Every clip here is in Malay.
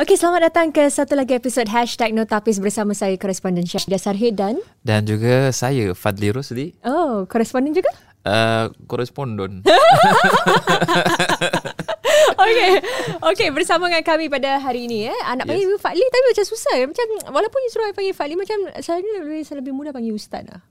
Okey, selamat datang ke satu lagi episod Hashtag Notapis bersama saya, koresponden Syafidah Sarhid dan... Dan juga saya, Fadli Rosli. Oh, koresponden juga? Uh, korespondon. Okey. Okey, bersama dengan kami pada hari ini eh. Anak panggil yes. Fadli tapi macam susah. Macam walaupun you suruh panggil Fadli macam saya lebih, lebih mudah panggil ustaz lah.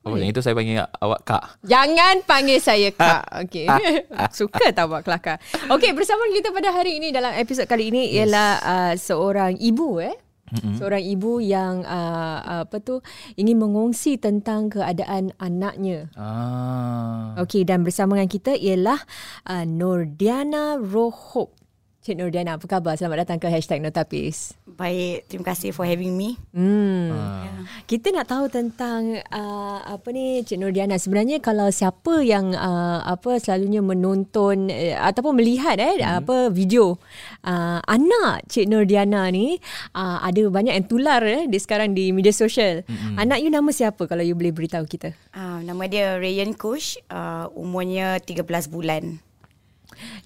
Oh, yang itu saya panggil awak kak. Jangan panggil saya kak. Okey. Suka tak buat kelakar. Okey, bersama kita pada hari ini dalam episod kali ini yes. ialah uh, seorang ibu eh. Mm-hmm. Seorang ibu yang uh, apa tu ingin mengongsi tentang keadaan anaknya. Ah. Okey dan bersama dengan kita ialah uh, Nordiana Rohop. Cik Nordiana, apa khabar? Selamat datang ke Hashtag Notapis. Baik, terima kasih for having me. Hmm. Uh. Yeah. Kita nak tahu tentang uh, apa ni Cik Nordiana. Sebenarnya kalau siapa yang uh, apa selalunya menonton uh, ataupun melihat eh hmm. apa video uh, anak Cik Nordiana ni uh, ada banyak yang tular eh di sekarang di media sosial. Hmm. Anak you nama siapa kalau you boleh beritahu kita? Uh, nama dia Ryan Kush, uh, umurnya 13 bulan.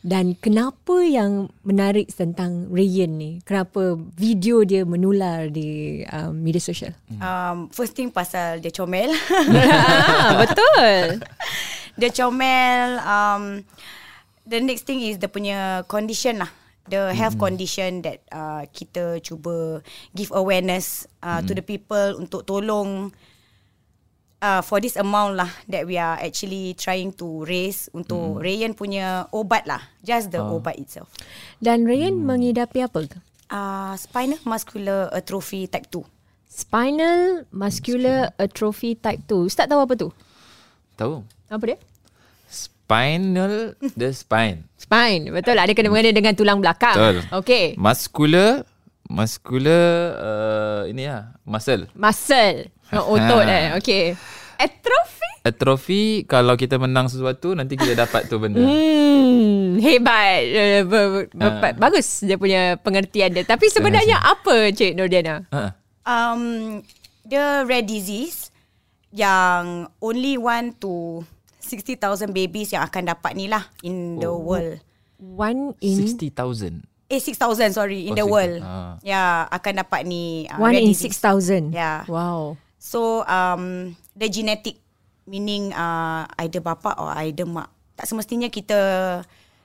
Dan kenapa yang menarik tentang Rayan ni? Kenapa video dia menular di um, media sosial? Um, first thing pasal dia comel. ah, betul. dia comel. Um, the next thing is dia punya condition lah. The health mm-hmm. condition that uh, kita cuba give awareness uh, mm-hmm. to the people untuk tolong uh, for this amount lah that we are actually trying to raise untuk mm. Rayan punya obat lah. Just the uh. obat itself. Dan Rayan mm. mengidapi apa? Uh, spinal muscular atrophy type 2. Spinal muscular atrophy type 2. Ustaz tahu apa tu? Tahu. Apa dia? Spinal, the spine. Spine, betul lah. Ada kena mengena dengan tulang belakang. Betul. Okay. Muscular, muscular, uh, ini lah, muscle. Muscle. Oh, otot eh. Okay. Atrofi? Atrofi kalau kita menang sesuatu nanti kita dapat tu benda. Hmm, hebat. Uh. Bagus dia punya pengertian dia. Tapi sebenarnya apa Cik Nordiana? Uh. Um, the rare disease yang only one to 60,000 babies yang akan dapat ni lah in oh. the world. One in 60,000. Eh 6,000 sorry in oh, the 6, world. Uh. Ya yeah, akan dapat ni uh, One in 6,000. Yeah. Wow. So um the genetic meaning uh, either bapa or either mak. Tak semestinya kita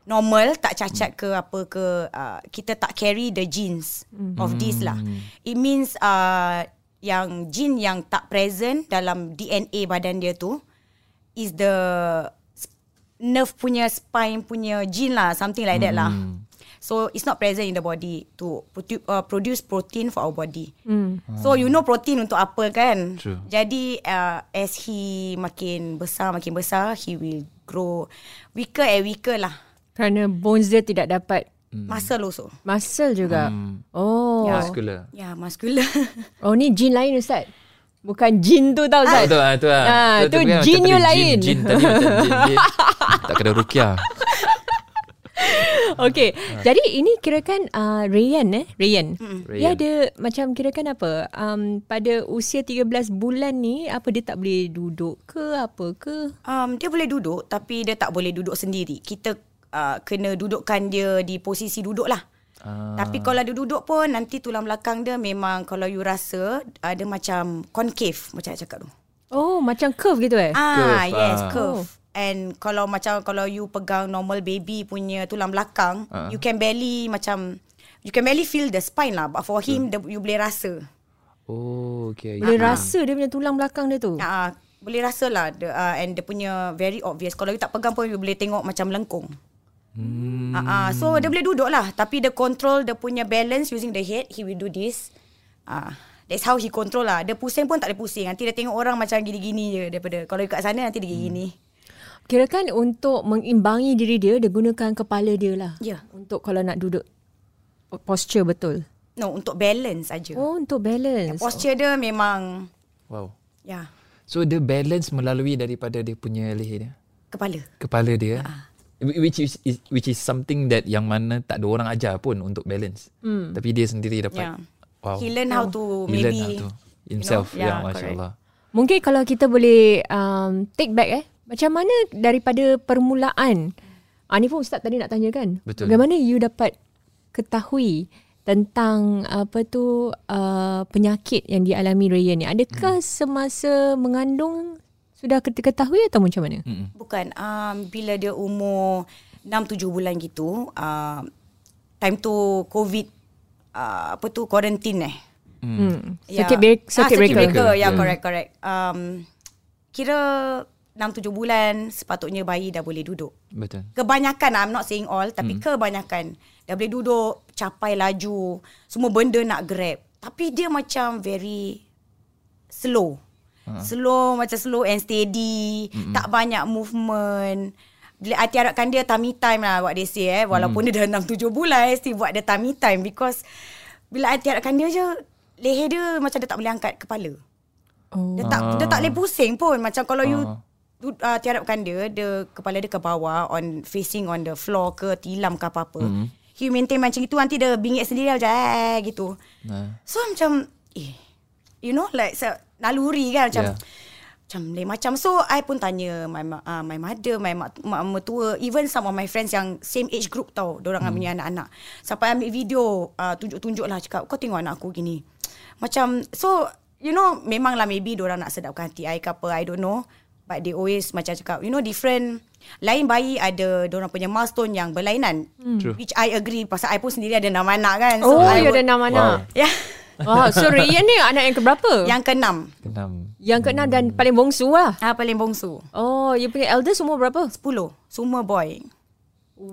normal tak cacat ke apa ke uh, kita tak carry the genes mm. of this lah. Hmm. It means uh, yang gene yang tak present dalam DNA badan dia tu is the nerve punya spine punya gene lah something like that lah. Hmm. So it's not present in the body to uh, produce protein for our body. Mm. So you know protein untuk apa kan? True. Jadi uh, as he makin besar makin besar he will grow weaker and weaker lah. Kerana bones dia tidak dapat mm. muscle also. Muscle juga. Mm. Oh. Yeah. Muscular. Ya, yeah, muscular. oh ni gene lain Ustaz. Bukan jin tu tau Ustaz. Ah, betul lah. Itu, lah. ah, itu, itu, itu jin you lain. Jin, jin tadi macam jin, jin. Tak kena rukiah. Okay Jadi ini kirakan uh, Rayan eh? Rayan mm. Dia ada Macam kirakan apa? Um, Pada usia 13 bulan ni Apa dia tak boleh duduk ke Apa ke? Um, Dia boleh duduk Tapi dia tak boleh duduk sendiri. Kita uh, Kena dudukkan dia Di posisi duduk lah. Ah. Tapi kalau dia duduk pun Nanti tulang belakang dia Memang Kalau you rasa Ada macam Concave Macam nak cakap tu. Oh macam curve gitu eh? Ah curve, yes ah. curve. oh. And kalau macam kalau you pegang normal baby punya tulang belakang, uh-huh. you can barely macam you can barely feel the spine lah. But for him, the, you boleh rasa. Oh, okay. Boleh uh-huh. rasa dia punya tulang belakang dia tu. Ah, uh, boleh rasa lah. The, uh, and dia punya very obvious. Kalau you tak pegang pun, you boleh tengok macam lengkung. Hmm. Uh, uh, so dia boleh duduk lah. Tapi dia control dia punya balance using the head. He will do this. Ah. Uh, That's how he control lah. Dia pusing pun tak ada pusing. Nanti dia tengok orang macam gini-gini je daripada. Kalau kat sana nanti dia gini-gini. Hmm. Kira kan untuk mengimbangi diri dia, dia gunakan kepala dia lah. Ya. Yeah. Untuk kalau nak duduk posture betul. No, untuk balance saja. Oh, untuk balance. Yeah, posture dia memang... Wow. Ya. Yeah. So, dia balance melalui daripada dia punya leher dia? Kepala. Kepala dia. Uh-huh. Which is, is which is something that yang mana tak ada orang ajar pun untuk balance. Hmm. Tapi dia sendiri dapat. Yeah. Wow. He learn how to He maybe... He learn how to himself. You know? Yeah, yeah Masya Allah. Mungkin kalau kita boleh um, take back eh. Macam mana daripada permulaan? Ah, ni pun Ustaz tadi nak tanya kan? Betul. Bagaimana you dapat ketahui tentang apa tu uh, penyakit yang dialami Raya ni. Adakah hmm. semasa mengandung sudah ketahui atau macam mana? Hmm. Bukan. Um, bila dia umur 6-7 bulan gitu, uh, time tu COVID, uh, apa tu, quarantine eh. Hmm. Ya. Circuit, break, circuit, ah, circuit breaker. breaker. Ya, yeah, correct, correct. Um, kira 6-7 bulan sepatutnya bayi dah boleh duduk. Betul. Kebanyakan, I'm not saying all, tapi hmm. kebanyakan dah boleh duduk, capai laju, semua benda nak grab. Tapi dia macam very slow. Uh. Slow, macam slow and steady. Mm-mm. Tak banyak movement. Bila hati harapkan dia tummy time lah what they say eh. Walaupun mm. dia dah 6-7 bulan, still buat dia tummy time. Because bila hati harapkan dia je, leher dia macam dia tak boleh angkat kepala. Oh. Dia tak uh. dia tak boleh pusing pun. Macam kalau uh. you uh, tiarapkan dia, dia kepala dia ke bawah on facing on the floor ke tilam ke apa-apa. Mm. He maintain macam itu nanti dia bingit sendiri macam eh gitu. Nah. So macam eh you know like so, naluri kan macam yeah. macam lain macam so I pun tanya my uh, my mother, my mak, mak mertua, even some of my friends yang same age group tau, orang mm. punya anak-anak. Sampai ambil video uh, tunjuk-tunjuk lah cakap kau tengok anak aku gini. Macam so you know memanglah maybe orang nak sedapkan hati I ke apa I don't know but they always macam cakap you know different lain bayi ada orang punya milestone yang berlainan hmm. which I agree pasal I pun sendiri ada nama anak kan so oh you ada nama anak wow. yeah Wah, so Rian ni anak yang keberapa? Yang keenam. Keenam. Yang keenam dan paling bongsu lah. Ah, paling bongsu. Oh, you punya elder semua berapa? Sepuluh. Semua boy.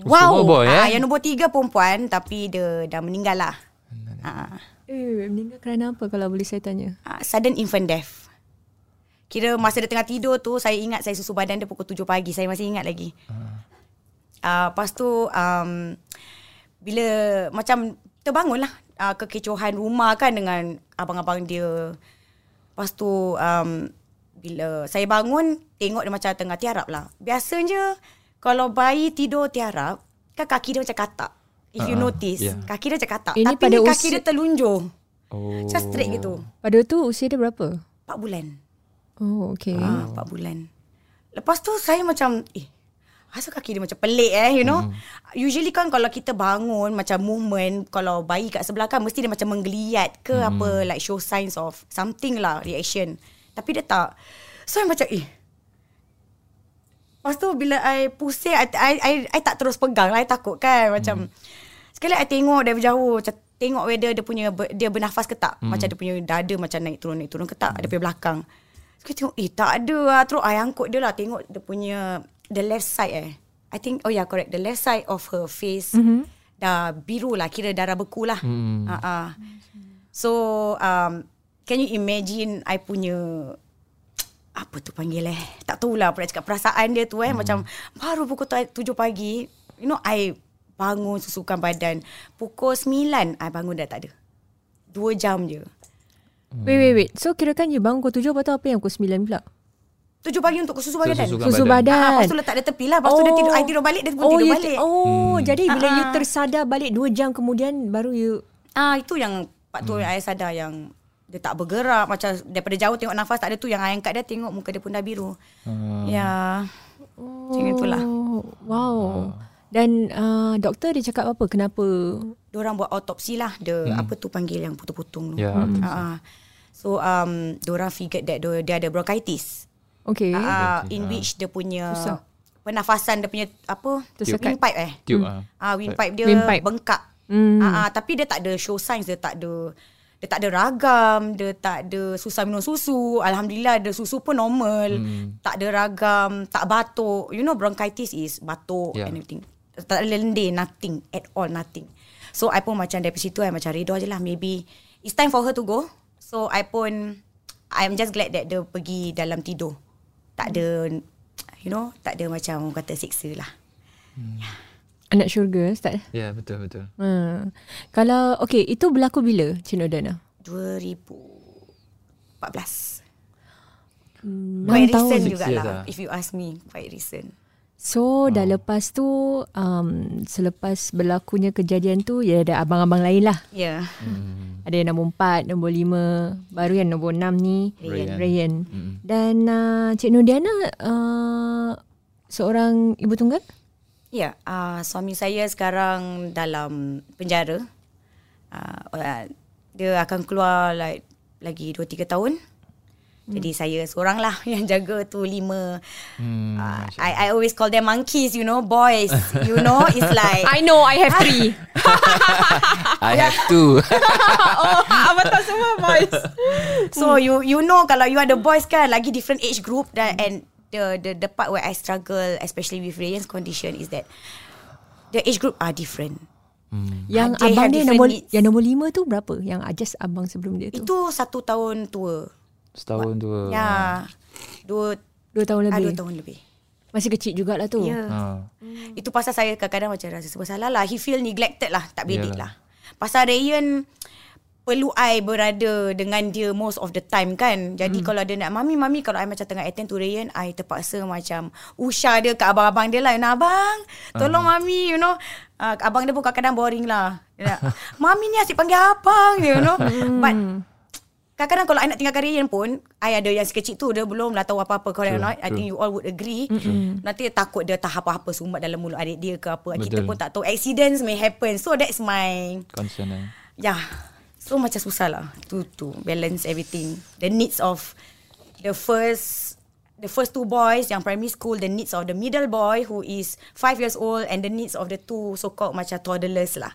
Wow. Semua boy eh? Ah, yang nombor tiga perempuan tapi dia dah meninggal lah. Ah. Eh, meninggal kerana apa kalau boleh saya tanya? Ah, sudden infant death. Kira masa dia tengah tidur tu Saya ingat saya susu badan dia pukul 7 pagi. Saya masih ingat lagi. Uh. Uh, Lepas tu um, Bila Macam Terbangun lah uh, Kekecohan rumah kan Dengan Abang-abang dia. Lepas tu um, Bila Saya bangun Tengok dia macam tengah tiarap lah. Biasanya Kalau bayi tidur tiarap Kan kaki dia macam katak. If uh, you notice yeah. Kaki dia macam katak. Ini Tapi pada kaki usia... dia telunjuk oh. Macam straight gitu. Pada tu usia dia berapa? 4 bulan Oh, okay. Ah, 4 bulan. Lepas tu saya macam, eh, asal kaki dia macam pelik eh, you know. Hmm. Usually kan kalau kita bangun macam movement, kalau bayi kat sebelah kan mesti dia macam menggeliat ke hmm. apa, like show signs of something lah, reaction. Tapi dia tak. So saya macam, eh. Lepas tu bila I pusing, I, I, I, I tak terus pegang lah, I takut kan. Macam, hmm. sekali I tengok dari jauh, macam tengok whether dia punya, dia bernafas ke tak. Hmm. Macam dia punya dada macam naik turun, naik turun ke tak, hmm. dia punya belakang. Kita tengok eh tak ada lah. Terus I angkut dia lah tengok dia punya the left side eh. I think oh yeah correct the left side of her face mm-hmm. dah biru lah kira darah beku lah. Mm. Uh-uh. So um, can you imagine I punya apa tu panggil eh tak tahulah apa nak cakap perasaan dia tu eh mm. macam baru pukul tujuh pagi you know I bangun susukan badan pukul sembilan I bangun dah tak ada. Dua jam je. Wait, wait, wait. So kira kan you bangun pukul tujuh, lepas tu apa yang pukul sembilan pula? Tujuh pagi untuk susu badan. Susu, susu badan. badan. Ah, lepas tu letak dia tepi lah. Lepas oh. tu dia tidur, I tidur balik, dia pun oh, tidur balik. Oh, hmm. jadi bila uh-huh. you tersadar balik dua jam kemudian, baru you... Ah, itu yang Pak tu hmm. yang sadar yang dia tak bergerak. Macam daripada jauh tengok nafas tak ada tu. Yang I angkat dia tengok muka dia pun dah biru. Hmm. Ya. Oh. Macam itulah. Wow. Dan uh, doktor dia cakap apa? Kenapa? Diorang buat autopsi lah. The, hmm. Apa tu panggil yang putung-putung tu. Ya. Yeah. Uh-huh. So um orang figured that dia ada bronchitis. Okay. Uh, in which dia punya Susah. pernafasan dia punya apa? Tersekat. Windpipe eh. Tube. Hmm. Ah uh, windpipe dia windpipe. bengkak. Hmm. Uh, uh, tapi dia tak ada show signs dia tak ada dia tak ada ragam, dia tak ada susah minum susu. Alhamdulillah dia susu pun normal. Hmm. Tak ada ragam, tak batuk. You know bronchitis is batuk yeah. and everything. Tak ada lendir, nothing at all, nothing. So I pun macam dari situ I macam redha je lah. Maybe it's time for her to go. So I pun I'm just glad that dia pergi dalam tidur. Tak ada you know, tak ada macam orang kata siksa lah. Hmm. Yeah. Anak syurga Ustaz? Ya yeah, betul betul. Hmm. Kalau okay itu berlaku bila Cik Nordana? 2014. Hmm, quite recent jugalah lah. if you ask me quite recent. So oh. dah lepas tu um, selepas berlakunya kejadian tu ya ada abang-abang lain lah. Ya. Yeah. Hmm. Ada yang nombor empat, nombor lima, baru yang nombor enam ni Rayan. Rayan. Hmm. Dan uh, Cik Nurdiana uh, seorang ibu tunggal? Ya, yeah, uh, suami saya sekarang dalam penjara. uh, dia akan keluar like lagi 2 3 tahun. Jadi saya seorang lah yang jaga tu lima. Hmm, Uh, I I always call them monkeys, you know, boys. You know, it's like I know I have three. I have to. oh, abang tahu semua boys. So you you know kalau you ada boys kan lagi different age group that and the the the part where I struggle especially with Rayyan's condition is that the age group are different. Yang They abang dia nombor needs. yang nombor lima tu berapa? Yang just abang sebelum dia tu. Itu satu tahun tua. Setahun tu. Ya. Dua dua tahun ah, lebih. dua tahun lebih. Masih kecil jugalah tu. Ya. Ha. Itu pasal saya kadang-kadang macam rasa serba salah lah. He feel neglected lah. Tak bedik Yalah. lah. Pasal Rayyan perlu I berada dengan dia most of the time kan. Jadi kalau dia nak mami mami kalau I macam tengah attend to Rayyan, I terpaksa macam usha dia ke abang-abang dia lah. You know, abang, tolong mami, you know. Uh, abang dia pun kadang-kadang boring lah. Mami ni asyik panggil abang, you know. But Kadang-kadang kalau I nak tinggalkan Rayyan pun I ada yang sekecil tu Dia belum lah tahu apa-apa. Correct or not I think you all would agree. Mm-mm. Nanti takut dia tak apa-apa Sumbat dalam mulut adik dia ke apa. Kita Betul. pun tak tahu. Accidents may happen. So that's my Concern eh. Yeah So macam susah lah To, to balance everything. The needs of The first The first two boys Yang primary school The needs of the middle boy Who is Five years old And the needs of the two So-called macam toddlers lah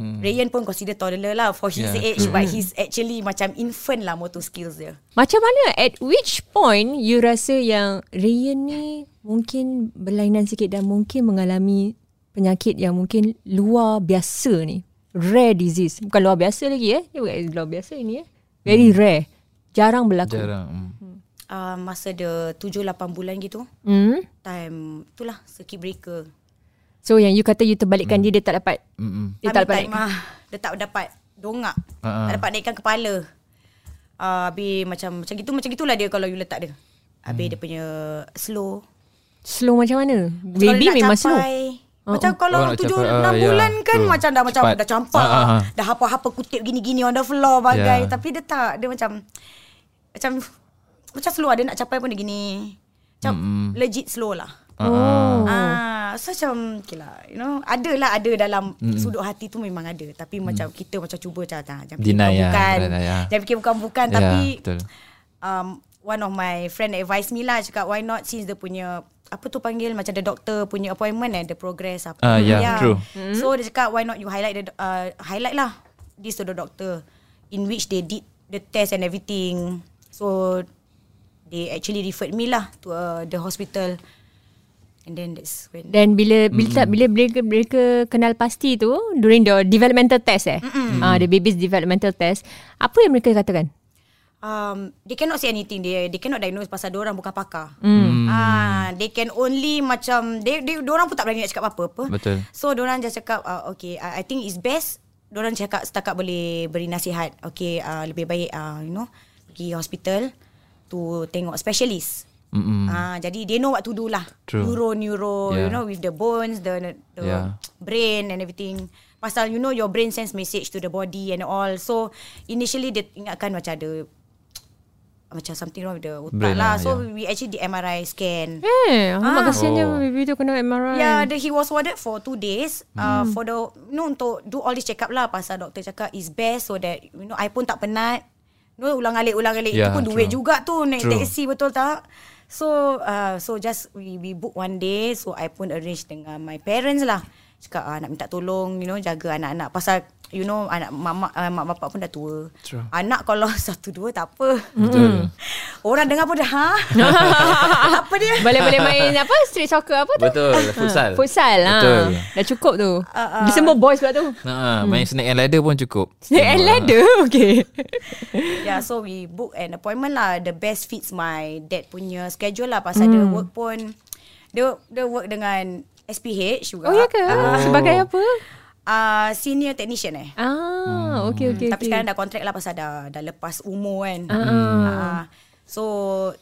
Hmm. Rayyan pun consider toddler lah For his Yeah, age true. But he's actually Macam infant lah Motor skills dia Macam mana at which point you rasa yang Rayyan ni mungkin berlainan sikit dan mungkin mengalami penyakit yang mungkin luar biasa ni. Rare disease. Bukan luar biasa lagi eh. Dia bukan luar biasa ini eh. Very rare. Jarang berlaku. Jarang. Hmm. uh, Masa dia 7-8 bulan gitu Hmm? Time Itulah Circuit breaker So yang you kata you terbalikkan dia, dia tak dapat. Mm-mm. Dia tak dapat. time ah, Dia tak dapat Dongak ah. Tak dapat naikkan kepala uh, Habis macam Macam gitu Macam gitulah dia Kalau you letak dia Habis Hmm. dia punya Slow Slow macam mana? Kalau Baby memang slow. capai, Macam kalau Oh, tujuh capai, enam ya, bulan kan true. macam dah macam Cepat. dah campak. Ah, ah, ah. Dah apa-apa kutip gini-gini on the floor bagai. Ya. Tapi dia tak. Dia macam macam macam slow lah. Dia nak capai pun dia gini. Macam legit slow lah. Oh. Ah, so macam okay lah, you know, ada lah ada dalam mm sudut hati tu memang ada. Tapi macam kita macam cuba macam tak, jangan fikir Deny bukan, lah, bukan. deny, ya. Jangan fikir bukan bukan Ya, tapi betul. um, one of my friend advise me lah cakap why not since dia punya apa tu panggil macam the doctor punya appointment eh the progress apa. Ah, yeah, true. So dia cakap why not you highlight the uh, highlight lah this to the doctor in which they did the test and everything. So they actually referred me lah to uh, the hospital. And then that's when Dan bila bila tak bila mereka, mereka kenal pasti tu during the developmental test eh. Ah uh, the baby's developmental test. Apa yang mereka katakan? um, they cannot say anything. They they cannot diagnose pasal orang bukan pakar. Mm. Ah, they can only macam they they orang pun tak berani nak cakap apa-apa. Betul. So orang just cakap uh, okay, I, I think it's best orang cakap setakat boleh beri nasihat. Okay, uh, lebih baik uh, you know pergi hospital to tengok specialist. Mm-mm. Ah, jadi they know what to do lah. True. Neuro, neuro, you Yeah. know, with the bones, the the Yeah. brain and everything. Pasal you know your brain sends message to the body and all. So initially dia ingatkan macam ada macam something wrong with the otak Brain lah. lah, So yeah. we actually di MRI scan. Eh, alamak Ah. kasihannya Oh. baby tu kena MRI. Yeah, the, he was warded for two days uh, for the you know untuk do all this check up lah pasal doktor cakap is best so that you know I pun tak penat. You know, ulang alik ulang alik Yeah, itu pun duit true. juga tu naik True. taxi betul tak? So uh, so just we we book one day so I pun arrange dengan my parents lah. Cakap ah, nak minta tolong you know jaga anak-anak pasal you know anak mak uh, mak bapak pun dah tua. True. Anak kalau satu dua tak apa. Betul. Orang dengar pun dah ha. apa dia? Boleh-boleh main apa? Street soccer apa tu? Betul. Futsal. Futsal lah. Betul. Dah cukup tu. Ah. Dia semua boys pula tu. Ha, main snake and ladder pun cukup. Snake and ladder. Okay. Yeah, so we book an appointment lah. The best fits my dad punya schedule lah. Pasal mm. dia work pun, dia, dia work dengan SPH juga. Oh ya ke? Oh. Sebagai apa? Uh, senior technician eh. Ah, okay, okay, Tapi okay. sekarang dah kontrak lah pasal dah, dah lepas umur kan. Ah. Uh, so,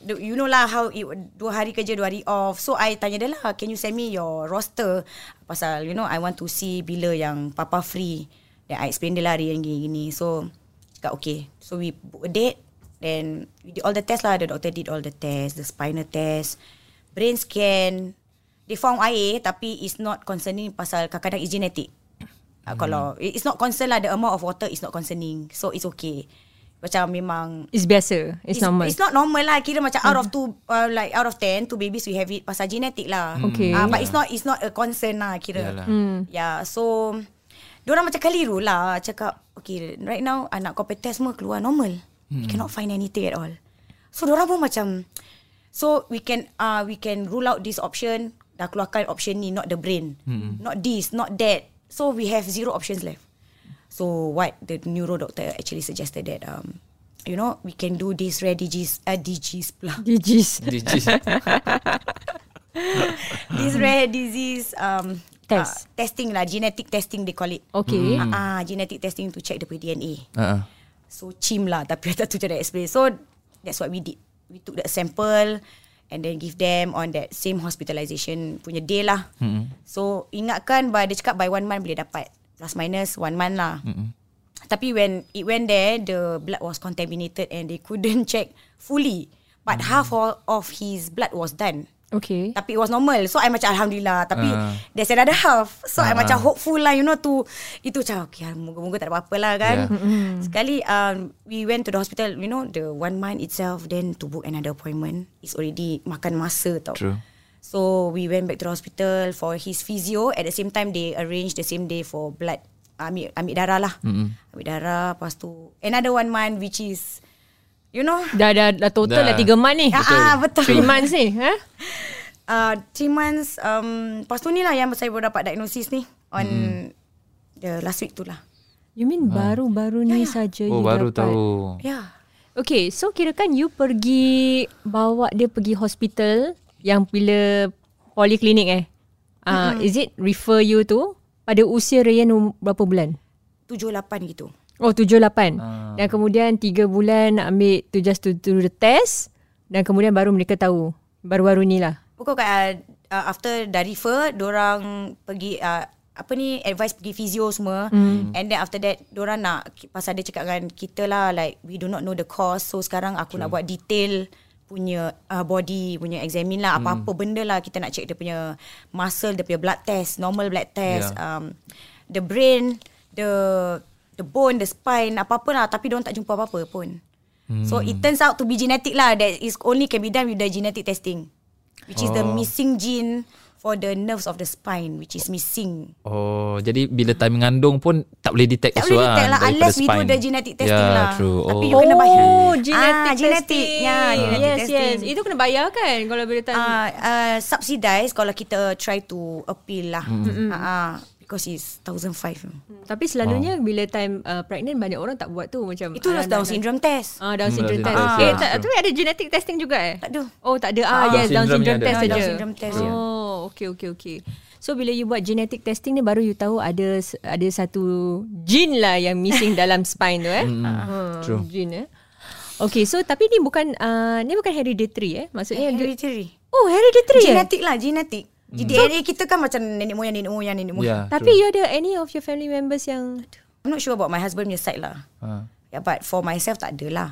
you know lah how it, dua hari kerja, dua hari off. So, I tanya dia lah, can you send me your roster? Pasal, you know, I want to see bila yang papa free. Then I explain dia lah hari yang gini-gini. So, cakap okay. So, we book a date. Then, we did all the test lah. The doctor did all the test. The spinal test. Brain scan. They found IA tapi it's not concerning pasal kadang-kadang is genetic. Uh, Kalau it's not concern lah the amount of water is not concerning. So it's okay. Macam memang It's biasa. It's, normal. It's not normal lah. Kira macam out of two, uh, like out of ten, two babies we have it pasal genetic lah. Okay. Uh, but it's not it's not a concern lah kira. Yalah. Hmm. Yeah. So, Diorang macam keliru lah cakap, okay, right now anak kau pay test semua keluar normal. Hmm. We cannot find anything at all. So, diorang pun macam, so we can uh, we can rule out this option, dah keluarkan option ni, not the brain. Hmm. Not this, not that. So, we have zero options left. So, what the neuro doctor actually suggested that, um, you know, we can do this rare disease, uh, disease pula. Digis. Digis. this rare disease um, Test. Uh, testing lah, genetic testing they call it. Okay. Ah, uh, genetic testing to check the DNA. uh-uh. So chim lah tapi tak tu cara explain. So that's what we did. We took the sample and then give them on that same hospitalization punya day lah. Mm-hmm. So ingatkan by dia cakap by one month boleh dapat. Plus minus one month lah. Mm-hmm. Tapi when it went there, the blood was contaminated and they couldn't check fully. But mm. half of his blood was done. Okay. Tapi it was normal So I macam Alhamdulillah Tapi Ah. uh. There's another half So uh. I Ah. macam hopeful lah You know to Itu macam okay, Moga-moga tak ada apa-apa lah kan Yeah. Sekali um, We went to the hospital You know The one month itself Then to book another appointment It's already Makan masa tau True. So we went back to the hospital For his physio At the same time They arranged the same day For blood Ambil, ambil darah lah mm-hmm. Ambil darah Lepas tu Another one month Which is You know Dah, dah, dah total Dah. dah tiga month ni. Ah, ah, betul. Three months ni. Ha? uh, three months um, Lepas tu ni lah Yang saya baru dapat diagnosis ni On Hmm. The last week tu lah You mean baru-baru ni saja you Oh baru dapat? tahu. Ya yeah. Okay, so kira kan you pergi bawa dia pergi hospital yang bila poliklinik eh. Uh, mm-hmm. Is it refer you tu pada usia Rayan um, berapa bulan? Tujuh lapan gitu Oh, tujuh lapan. Ah. Dan kemudian tiga bulan nak ambil to just to do the test dan kemudian baru mereka tahu. Baru-baru ni lah. Pokok kat uh, After dah refer Diorang pergi uh, Apa ni Advice pergi physio semua mm. And then after that Diorang nak Pasal dia cakap dengan kita lah Like we do not know the cause So sekarang aku True. nak buat detail punya uh, body punya examine lah apa-apa benda lah kita nak check dia punya muscle dia punya blood test normal blood test Yeah. um, the brain the the bone the spine apa-apa lah tapi dia tak jumpa apa-apa pun hmm. so it turns out to be genetic lah that is only can be done with the genetic testing which is the Oh. missing gene for the nerves of the spine which is missing Oh, jadi bila time mengandung pun tak boleh detect tak boleh detect lah unless we do spine. the genetic testing yeah, lah true. tapi oh. you kena bayar Oh, genetic ah, genetic testing. ya genetic yes, testing yes. Itu kena bayar kan kalau bila time. uh, uh, subsidize kalau kita try to appeal lah. Mm. Uh, uh, because it's 1005. Tapi selalunya bila time uh, pregnant banyak orang tak buat tu macam Itu ah, dah Down syndrome test. Ah, Down Hmm, syndrome test. Ah, eh, tak, tapi ada genetic testing juga eh? Tak ada. Oh, tak ada. Ah, Ah, yes, Down syndrome test saja. Down syndrome test, ya. Oh, okay, okay, okay. So bila you buat genetic testing ni baru you tahu ada ada satu gene lah yang missing dalam spine tu eh. Hmm, true. Gene eh. Okay, so tapi ni bukan uh, ni bukan hereditary eh. Maksudnya dia, Hereditary. Oh, hereditary eh? Genetic lah, genetic. Mm. DNA kita kan macam nenek moyang, nenek moyang, nenek moyang. Yeah, Tapi you ada any of your family members yang I'm not sure about my husband punya side lah. Ha. Yeah, but for myself tak ada lah.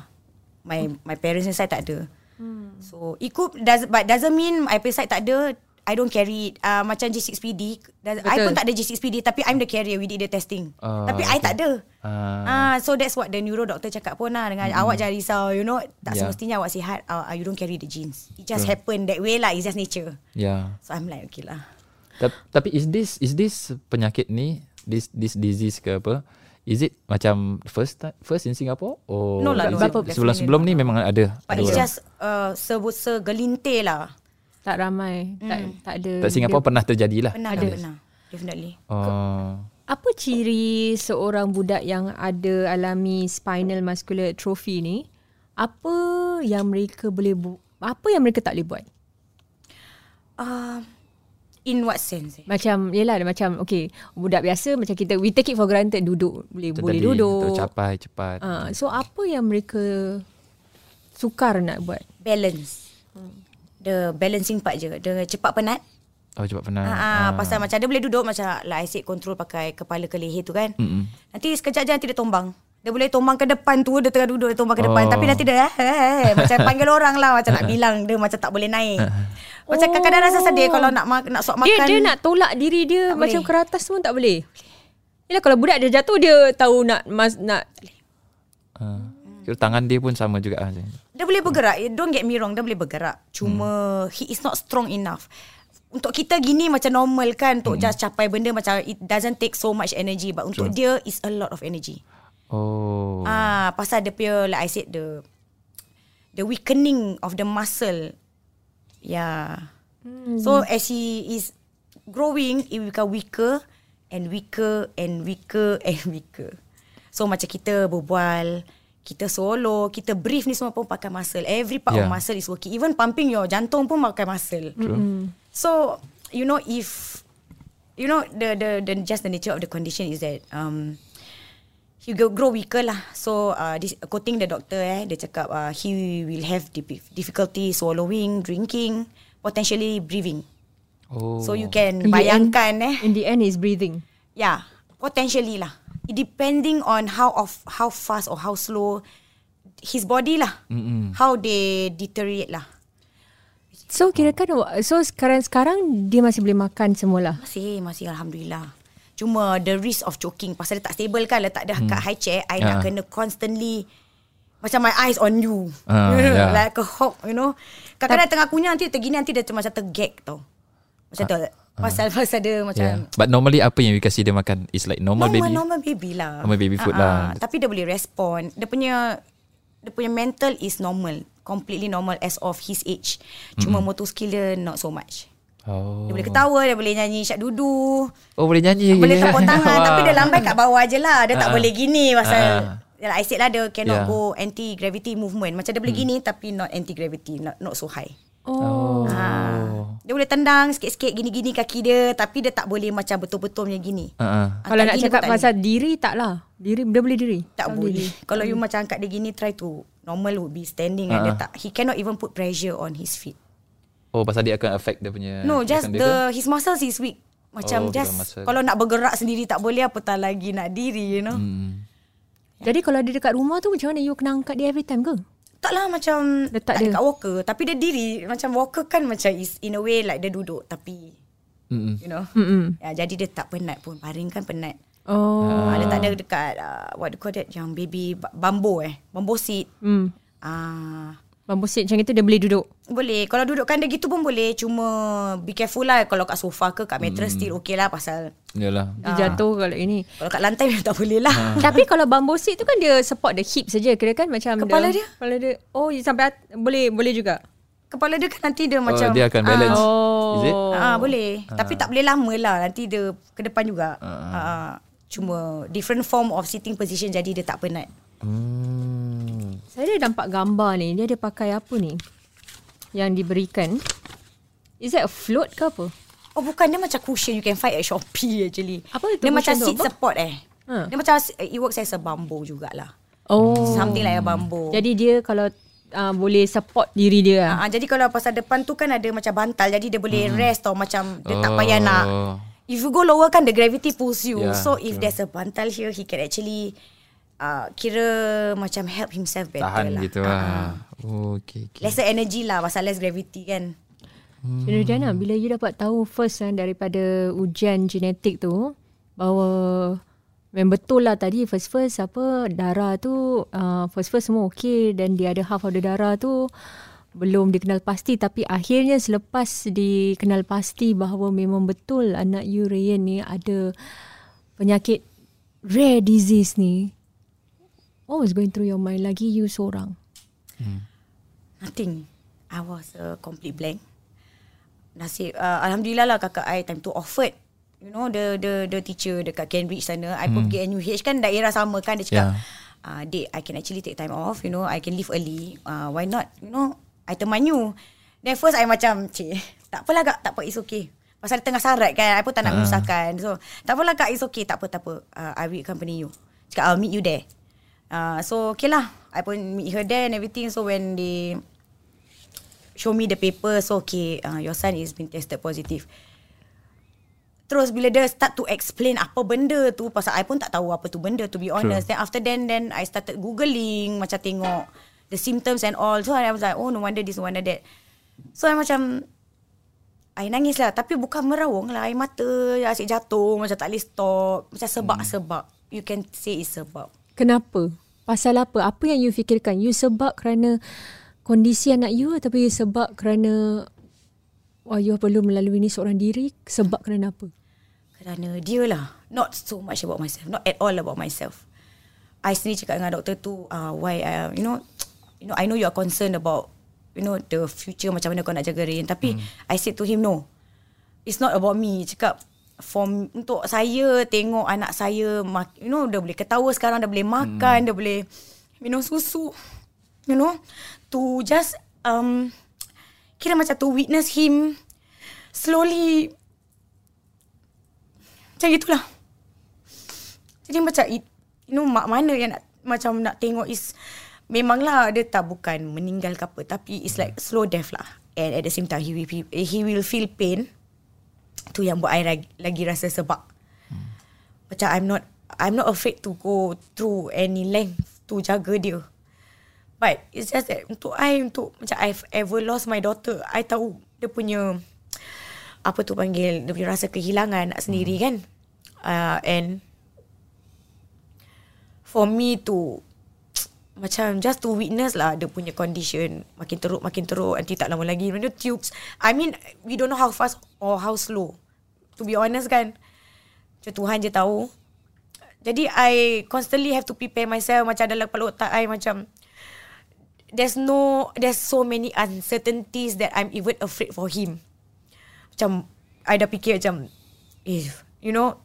My my parents punya side tak ada. Hmm. So it could does but doesn't mean my parents side tak ada. I don't carry it. Uh, macam G6PD. Does, I pun tak ada G6PD tapi I'm the carrier. We did the testing. Ah, tapi I okay. tak ada. Ah. Ah, so that's what the neuro doctor cakap pun lah dengan mm. awak jangan risau. You know, tak Yeah. semestinya awak sihat. Uh, you don't carry the genes. It just happen that way lah. It's just nature. Yeah. So I'm like okay lah. Ta- Tapi is this is this penyakit ni this this disease ke apa? Is it macam first time, first in Singapore? Oh, No lah, sebelum sebelum ni memang ada. But ada it's orang. just uh, sebut segelintir lah. Tak ramai, tak tak ada. Tak Singapore pernah terjadi lah. Pernah ada. Pernah. Definitely. Oh. Apa ciri seorang budak yang ada alami spinal muscular atrophy ni? Apa yang mereka boleh bu- apa yang mereka tak boleh buat? Uh, in what sense? Eh? Macam yelah macam okay budak biasa macam kita we take it for granted duduk boleh Itu boleh duduk. Tercapai cepat. Ah, so apa yang mereka sukar nak buat? Balance. The balancing part je. The cepat penat. Oh cepat penat. Ah, ah, pasal macam dia boleh duduk macam like I said control pakai kepala ke leher tu kan. Mm-mm. Nanti sekejap je nanti dia tombang. Dia boleh tombang ke depan tu Dia tengah duduk Dia tombang ke depan Oh. Tapi nanti dia eh, eh, eh, Macam panggil orang lah Macam nak bilang Dia macam tak boleh naik Macam kadang-kadang rasa sedih Kalau nak ma- nak Dia makan dia nak tolak diri dia Tak macam boleh. ke atas pun tak boleh. Yelah kalau budak dia jatuh dia tahu nak mas, nak Uh, kira tangan dia pun sama juga ah. Dia boleh bergerak. Eh, Don't get me wrong, dia boleh bergerak. Cuma hmm. he is not strong enough. Untuk kita gini macam normal kan untuk hmm. just capai benda macam it doesn't take so much energy but untuk dia is a lot of energy. Oh. Ah, pasal dia punya like I said the the weakening of the muscle. Yeah. Hmm. So as he is growing, it become weaker and weaker and weaker and weaker. So macam kita berbual, kita solo, kita brief ni semua pun pakai muscle. Every part yeah. of muscle is working. Even pumping your jantung pun pakai muscle. True. So you know if you know the the the just the nature of the condition is that um he go grow weaker lah. So uh, this, quoting the doctor eh, dia cakap uh, he will have dif- difficulty swallowing, drinking, potentially breathing. Oh. So you can In bayangkan eh, in the end is breathing. yeah, potentially lah. It depending on how of how fast or how slow his body lah, Mm-mm. how they deteriorate lah. So kira kan so sekarang sekarang dia masih boleh makan semualah. Masih, masih Alhamdulillah. Cuma the risk of choking pasal dia tak stable kan letak dia hmm. kat high chair, I nak kena constantly macam my eyes on you. Ah, ya. like a hawk, you know. Kadang-kadang tengah kunyah nanti tergini nanti dia macam tergag tau. Macam tu. Pasal-pasal dia macam Yeah. But normally apa yang you kasih dia makan is like normal, normal, baby. normal baby lah. Normal baby food Ah, lah. ah. Tapi dia boleh respond. Dia punya dia punya mental is normal. Completely normal as of his age. Cuma mm-hmm. motor skill dia not so much. Oh. Dia boleh ketawa, dia boleh nyanyi syak dudu. Oh boleh nyanyi. Boleh ya. tepuk tangan Wah. Tapi dia lambai kat bawah je lah Dia tak Ah, boleh gini Pasal Ah, Like I said lah Dia cannot Yeah. go Anti-gravity movement Macam dia boleh gini Tapi not anti-gravity Not, not so high Oh. Ah. Dia boleh tendang Sikit-sikit gini-gini kaki dia Tapi dia tak boleh Macam betul-betul punya gini ah. Kalau nak cakap pasal diri tak lah. Diri dia boleh diri. Tak boleh Kalau you macam angkat dia gini Try to Normal would be standing Ah, uh Dia tak He cannot even put pressure On his feet Oh pasal dia akan affect dia punya No just dia the tu? His muscles is weak Macam Oh, just. Kalau nak bergerak sendiri Tak boleh Apatah lagi nak diri You know Hmm. Jadi kalau dia dekat rumah tu macam mana you kena angkat dia every time ke? Taklah macam Letak tak dia. dekat walker Tapi dia diri Macam walker kan macam is In a way like dia duduk Tapi Mm-mm. You know Hmm. ya, Jadi dia tak penat pun Baring kan penat Oh. uh. Dia tak ada dekat uh, What do you call that Yang baby ba- Bambu eh Bambu seat Hmm. Ah, Bambu seat macam itu dia boleh duduk. Boleh Kalau dudukkan dia gitu pun boleh Cuma Be careful lah Kalau kat sofa ke Kat mattress still okay lah Pasal Yalah. Dia jatuh kalau ini. Kalau kat lantai tak boleh lah Tapi kalau bambu seat tu kan dia support the hip saja kira kan macam Kepala dia? Kepala dia. Oh, sampai at- boleh boleh juga. Kepala dia kan nanti dia Oh, macam dia akan balance. Oh. Is it? Ah boleh. Tapi tak boleh lama lah. Nanti dia ke depan juga. Ah. Cuma different form of sitting position jadi dia tak penat. Hmm. Saya ada nampak gambar ni. Dia ada pakai apa ni? Yang diberikan. Is that a float ke apa? Oh bukan dia macam cushion you can find at Shopee actually. Apa itu Dia macam seat Apa? support eh. Ha. Dia macam it works as a bamboo jugalah. Oh. Something like a bamboo. Jadi dia kalau uh, boleh support diri dia. Ah, ah, jadi kalau pasal depan tu kan ada macam bantal jadi dia boleh rest tau macam dia tak payah nak. Oh. If you go lower kan the gravity pulls you. Yeah, so if there's a bantal here he can actually uh, kira macam help himself better Tahan lah. gitu Ah, ah. lah. Oh, okay, okay. Lesser energy lah pasal less gravity kan. Jadi Diana, bila you dapat tahu first kan daripada ujian genetik tu bahawa memang betul lah tadi first first apa darah tu uh, first first semua okey dan the other half of the darah tu belum dikenal pasti tapi akhirnya selepas dikenal pasti bahawa memang betul anak you Rayan ni ada penyakit rare disease ni what was going through your mind? Lagi you seorang. Nothing. I was a complete blank. Nasib uh, alhamdulillah lah kakak I time tu offered. You know the the the teacher dekat Cambridge sana I pun pergi NUH kan daerah sama kan dia cakap Yeah. uh, Dek I can actually take time off you know I can leave early. Uh, why not? You know I teman you. Then first I macam cik tak apalah kak. Tak apa it's okay. Pasal tengah sarat kan I pun tak nak menyusahkan so tak apalah kak. It's okay. Tak apa tak apa. Uh, I will accompany you. Cakap I'll meet you there uh, so okay lah. I pun meet her there and everything. So when they show me the paper so okay uh, your son is been tested positive. Terus bila dia start to explain apa benda tu pasal I pun tak tahu apa tu benda to be honest. Then after then then I started googling macam tengok the symptoms and all. So I was like oh no wonder this no wonder that. So I macam I nangis lah. Tapi bukan merawang lah. Air mata asyik jatuh Macam tak boleh stop. Macam sebab-sebab. You can say it's sebab Kenapa? Pasal apa? Apa yang you fikirkan? You sebab kerana kondisi anak you ataupun you sebab kerana wah you perlu melalui ni seorang diri sebab kerana apa? Kerana dia lah Not so much about myself Not at all about myself I sendiri cakap dengan doktor tu uh, Why uh, You know You know I know you are concerned about You know The future Macam mana kau nak jaga Rain Tapi hmm. I said to him No It's not about me Cakap for, Untuk saya Tengok anak saya You know Dah boleh ketawa sekarang Dah boleh makan hmm. Dah boleh Minum susu You know To just um, Kira macam to witness him Slowly macam itulah. Jadi macam you know mak mana yang nak macam nak tengok is memanglah dia tak bukan meninggal ke apa tapi it's like slow death lah. And at the same time he will he will feel pain. Tu yang buat I lagi, lagi rasa sebab hmm. macam I'm not I'm not afraid to go through any length to jaga dia. But it's just that untuk I untuk macam I've ever lost my daughter, I tahu dia punya apa tu panggil dia punya rasa kehilangan nak sendiri hmm. kan uh, and for me to macam just to witness lah dia punya condition. Makin teruk makin teruk nanti tak lama lagi when tubes. I mean we don't know how fast or how slow. To be honest kan macam Tuhan je tahu. Jadi I constantly have to prepare myself. Macam dalam kepala otak I macam there's no there's so many uncertainties that I'm even afraid for him. Macam I dah fikir macam if you know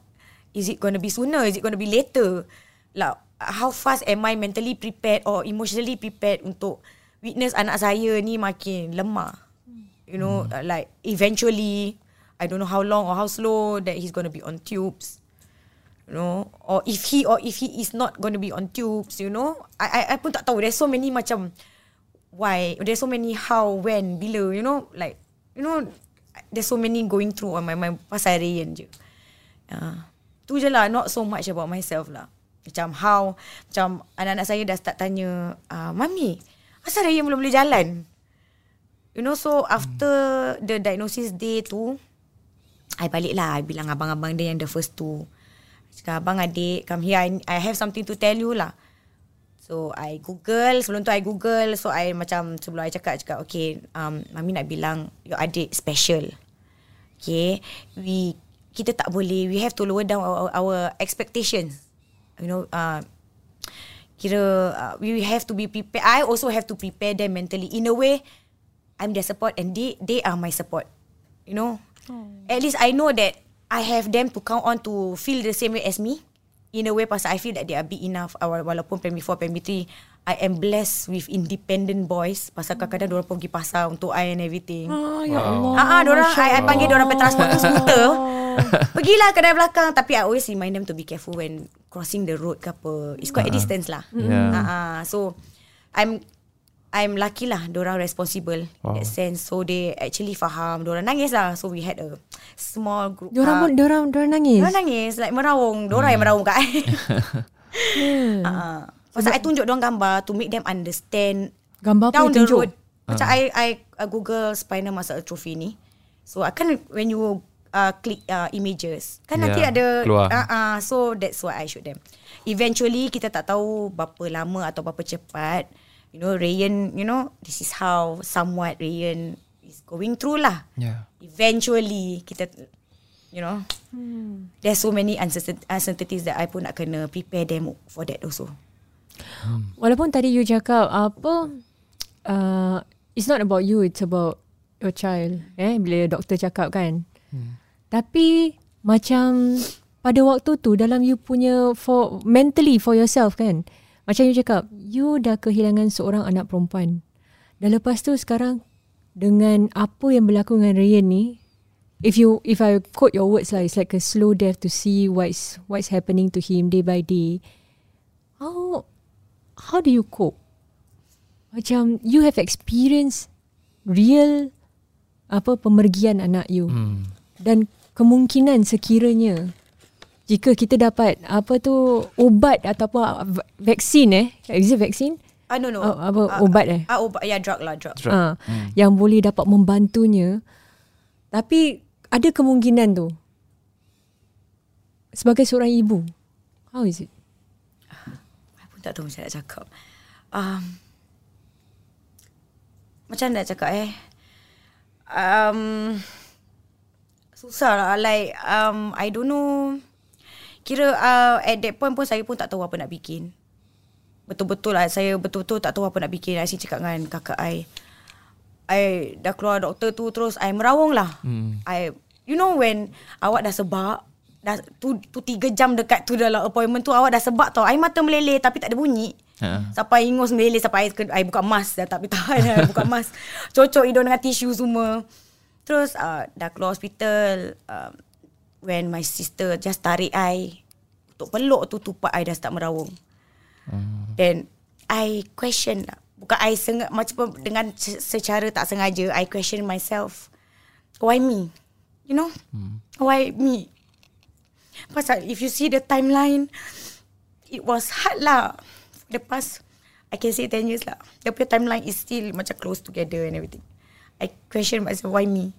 is it going to be sooner? Is it going to be later? Like how fast am I mentally prepared or emotionally prepared untuk witness anak saya ni makin lemah you know hmm. like eventually I don't know how long or how slow that he's going to be on tubes you know or if he or if he is not going to be on tubes you know I I I pun tak tahu there's so many macam why there's so many how when bila you know like you know there's so many going through on my mind pasal Rayan je. Uh, tu je lah, not so much about myself lah. Macam how, macam anak-anak saya dah start tanya, uh, Mami, asal Rayan belum boleh jalan? You know, so after hmm. the diagnosis day tu, I balik lah, I bilang abang-abang dia yang the first two. Cakap, abang adik, come here, I, I have something to tell you lah. So I Google Sebelum tu I Google So I macam Sebelum I cakap Cakap okay um, Mami nak bilang Your adik special Okay We Kita tak boleh We have to lower down Our, our expectations You know uh, Kira uh, We have to be prepared I also have to prepare them mentally In a way I'm their support And they They are my support You know oh. At least I know that I have them to count on To feel the same way as me in a way pasal I feel that they are big enough walaupun primary 4 primary 3 I am blessed with independent boys pasal kadang-kadang diorang pergi pasar untuk I and everything. Oh, ya Allah. Ah, ah, diorang I, I panggil diorang pergi transport tu scooter. Pergilah kedai belakang tapi I always remind them to be careful when crossing the road ke apa. It's quite uh-huh. a distance lah. Yeah. Ah, ah, so I'm I'm lucky lah Diorang responsible wow. In that sense So they actually faham Diorang nangis lah So we had a Small group Diorang pun Diorang, diorang nangis Diorang nangis Like merawung Diorang hmm. yang merawung kat hmm. uh, Pasal so, I tunjuk diorang gambar To make them understand Gambar apa tunjuk road. Macam uh. I, I uh, Google Spinal muscle atrophy ni So I kan When you uh, Click uh, images. Kan yeah, nanti ada Keluar. uh, uh, So that's what I showed them. Eventually Kita tak tahu Berapa lama Atau berapa cepat you know Rayan you know this is how somewhat Rayan is going through lah. Yeah eventually kita you know hmm. there's so many uncertainties that I pun nak kena prepare them for that also. Hmm. walaupun tadi you cakap apa uh, it's not about you it's about your child eh? Bila doktor cakap kan. Hmm. Tapi macam pada waktu tu dalam you punya for mentally for yourself kan macam you cakap, you dah kehilangan seorang anak perempuan. Dan lepas tu sekarang dengan apa yang berlaku dengan Ryan ni, if you if I quote your words lah, it's like a slow death to see what's what's happening to him day by day. How how do you cope? Macam you have experienced real apa pemergian anak you. Hmm. Dan kemungkinan sekiranya jika kita dapat apa tu ubat ataupun vaksin eh is it vaksin ah no no uh, apa uh, ubat eh ah uh, ubat ya yeah, drug lah drug, drug. Uh, hmm. yang boleh dapat membantunya Tapi ada kemungkinan tu. Sebagai seorang ibu. How is it? I pun tak tahu macam nak cakap. Um, macam nak cakap eh. Um, susah lah. Like, um, I don't know. Kira uh, at that point pun saya pun tak tahu apa nak bikin. Betul-betul lah. Saya betul-betul tak tahu apa nak bikin. Saya cakap dengan kakak I. I dah keluar doktor tu terus I merawung lah. Hmm. I, you know when awak dah sebab, dah tu, tu tiga jam dekat tu dalam appointment tu awak dah sebab tau. I mata meleleh tapi tak ada bunyi. Ha. Sampai ingus meleleh sampai I, I buka mask dah tapi tahan I buka mask. Cocok hidung dengan tisu semua. Terus uh, dah keluar hospital uh, when my sister just tarik I untuk peluk tu tupat I dah start merawung. Hmm. Then I question lah. Bukan I sengaja macam dengan secara tak sengaja I question myself. Why me? You know? Hmm. Why me? Pasal if you see the timeline it was hard lah the past I can say 10 years lah. The timeline is still macam close together and everything. I question myself, why me?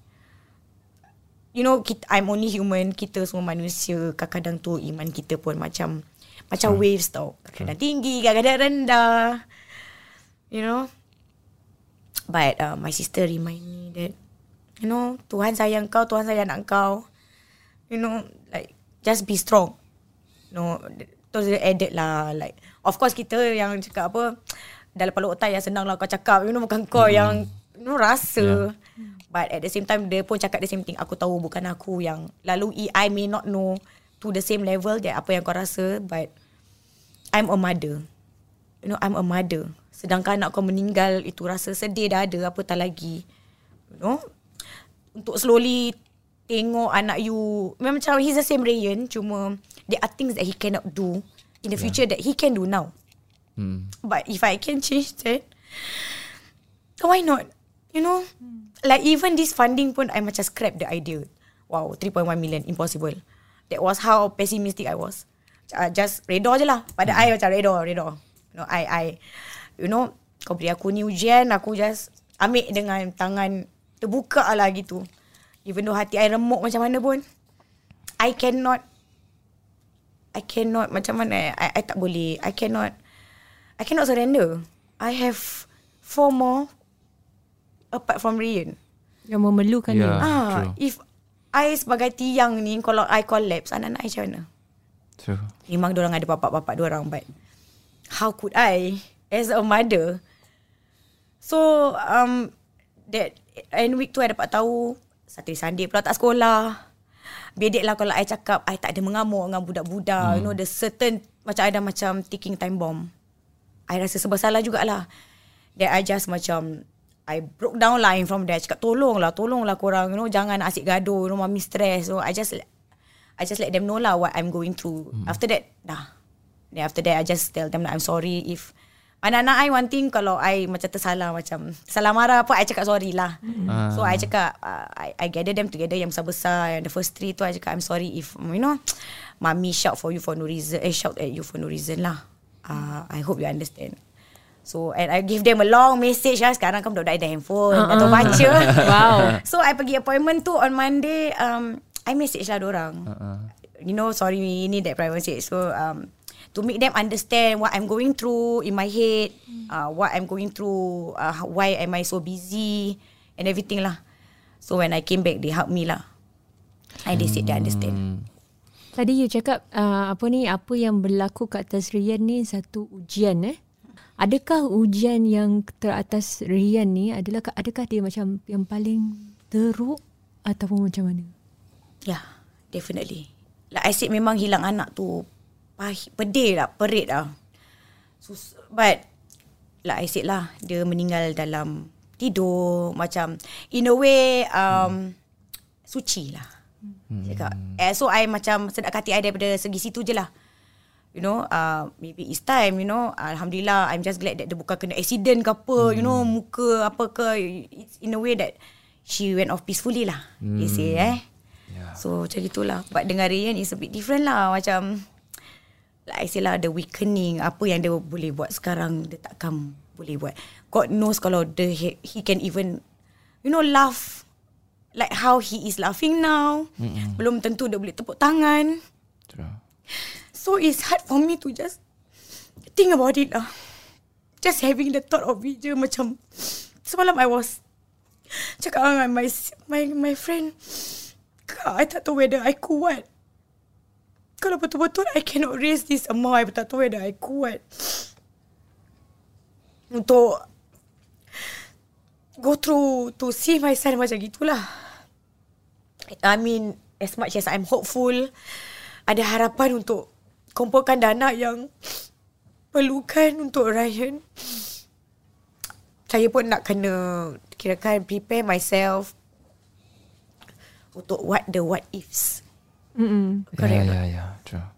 You know, kita, I'm only human. Kita semua manusia. Kadang-kadang tu iman kita pun macam macam hmm. waves tau. Kadang-kadang tinggi, kadang-kadang rendah. You know? But uh, my sister remind me that, you know, Tuhan sayang kau, Tuhan sayang anak kau. You know, like, just be strong. You know, terus dia added lah, like, Of course kita yang cakap apa dalam kepala otak yang senang lah kau cakap. You know bukan kau hmm. yang you know, rasa. Yeah. But at the same time dia pun cakap the same thing. Aku tahu bukan aku yang lalu I may not know to the same level that apa yang kau rasa. But I'm a mother. You know I'm a mother. Sedangkan anak kau meninggal itu rasa sedih dah ada apa tak lagi. You know. Untuk slowly tengok anak you. Memang macam he's the same Rayan. Cuma there are things that he cannot do in the future yeah. that he can do now. Hmm. But if I can change that, why not? You know, hmm. like even this funding pun I macam scrap the idea. Wow, 3.1 million, impossible. That was how pessimistic I was. Uh, just redor je lah. Pada hmm. I macam redor, redor. You know, I, I, you know, kau beri aku ni ujian, aku just ambil dengan tangan terbuka lah gitu. Even though hati I remuk macam mana pun, I cannot I cannot macam mana I, I tak boleh I cannot I cannot surrender I have four more apart from Rian yang memerlukan yeah, ni ah true. if I sebagai tiang ni kalau I collapse anak-anak I macam mana true memang orang ada bapak-bapak orang but how could I as a mother so um that end week tu I dapat tahu Saturday Sunday pula tak sekolah bedek lah kalau I cakap I tak ada mengamuk dengan budak-budak. Hmm. You know, the certain macam ada macam ticking time bomb. I rasa sebab salah jugalah. That I just macam I broke down line from there. Cakap tolonglah, tolonglah korang. You know, jangan asyik gaduh. You know, mami stress. So I just I just let them know lah what I'm going through. Hmm. After that, dah. Then after that, I just tell them that I'm sorry if Anak-anak I one thing kalau I macam tersalah macam salah marah apa I cakap sorry lah. Mm. So I cakap uh, I, I gather them together yang besar-besar yang the first three tu I cakap I'm sorry if you know mommy shout for you for no reason eh shout at you for no reason lah. Uh, I hope you understand. So and I give them a long message lah sekarang kan budak-budak ada handphone uh-uh. atau baca. wow. So I pergi appointment tu on Monday um I message lah orang. Uh-uh. You know sorry we need that private message. So um to make them understand what I'm going through in my head, uh, what I'm going through, uh, why am I so busy and everything lah. So when I came back, they help me lah. And they said they understand. Hmm. Tadi you cakap uh, apa ni apa yang berlaku kat atas Rian ni satu ujian eh. Adakah ujian yang teratas Rian ni adalah adakah dia macam yang paling teruk ataupun macam mana? Yeah, definitely. Like I said memang hilang anak tu pahit, pedih lah, perit lah. Sus, but, like I said lah, dia meninggal dalam tidur, macam, in a way, um, hmm. suci lah. Hmm. Eh, so, I macam sedap hati I daripada segi situ je lah. You know, uh, maybe it's time, you know. Alhamdulillah, I'm just glad that dia bukan kena accident ke apa, hmm. you know, hmm. muka apa ke. It's in a way that she went off peacefully lah, hmm. they say eh. Yeah. So, macam itulah. But dengan Rian, it's a bit different lah. Macam, like I say lah the weakening apa yang dia boleh buat sekarang dia takkan boleh buat God knows kalau the he, he can even you know laugh like how he is laughing now. Mm-mm. Belum tentu dia boleh tepuk tangan. True. So it's hard for me to just think about it lah. Just having the thought of it je macam semalam I was cakap dengan my my my friend I tak tahu whether I kuat. Kalau betul-betul I cannot raise this amount, I tak tahu whether I kuat. Untuk go through to see my son macam gitulah. I mean, as much as I'm hopeful, ada harapan untuk kumpulkan dana yang perlukan untuk Ryan. Saya pun nak kena kirakan prepare myself untuk what the what ifs. Mm-mm. Yeah, yeah, yeah. True.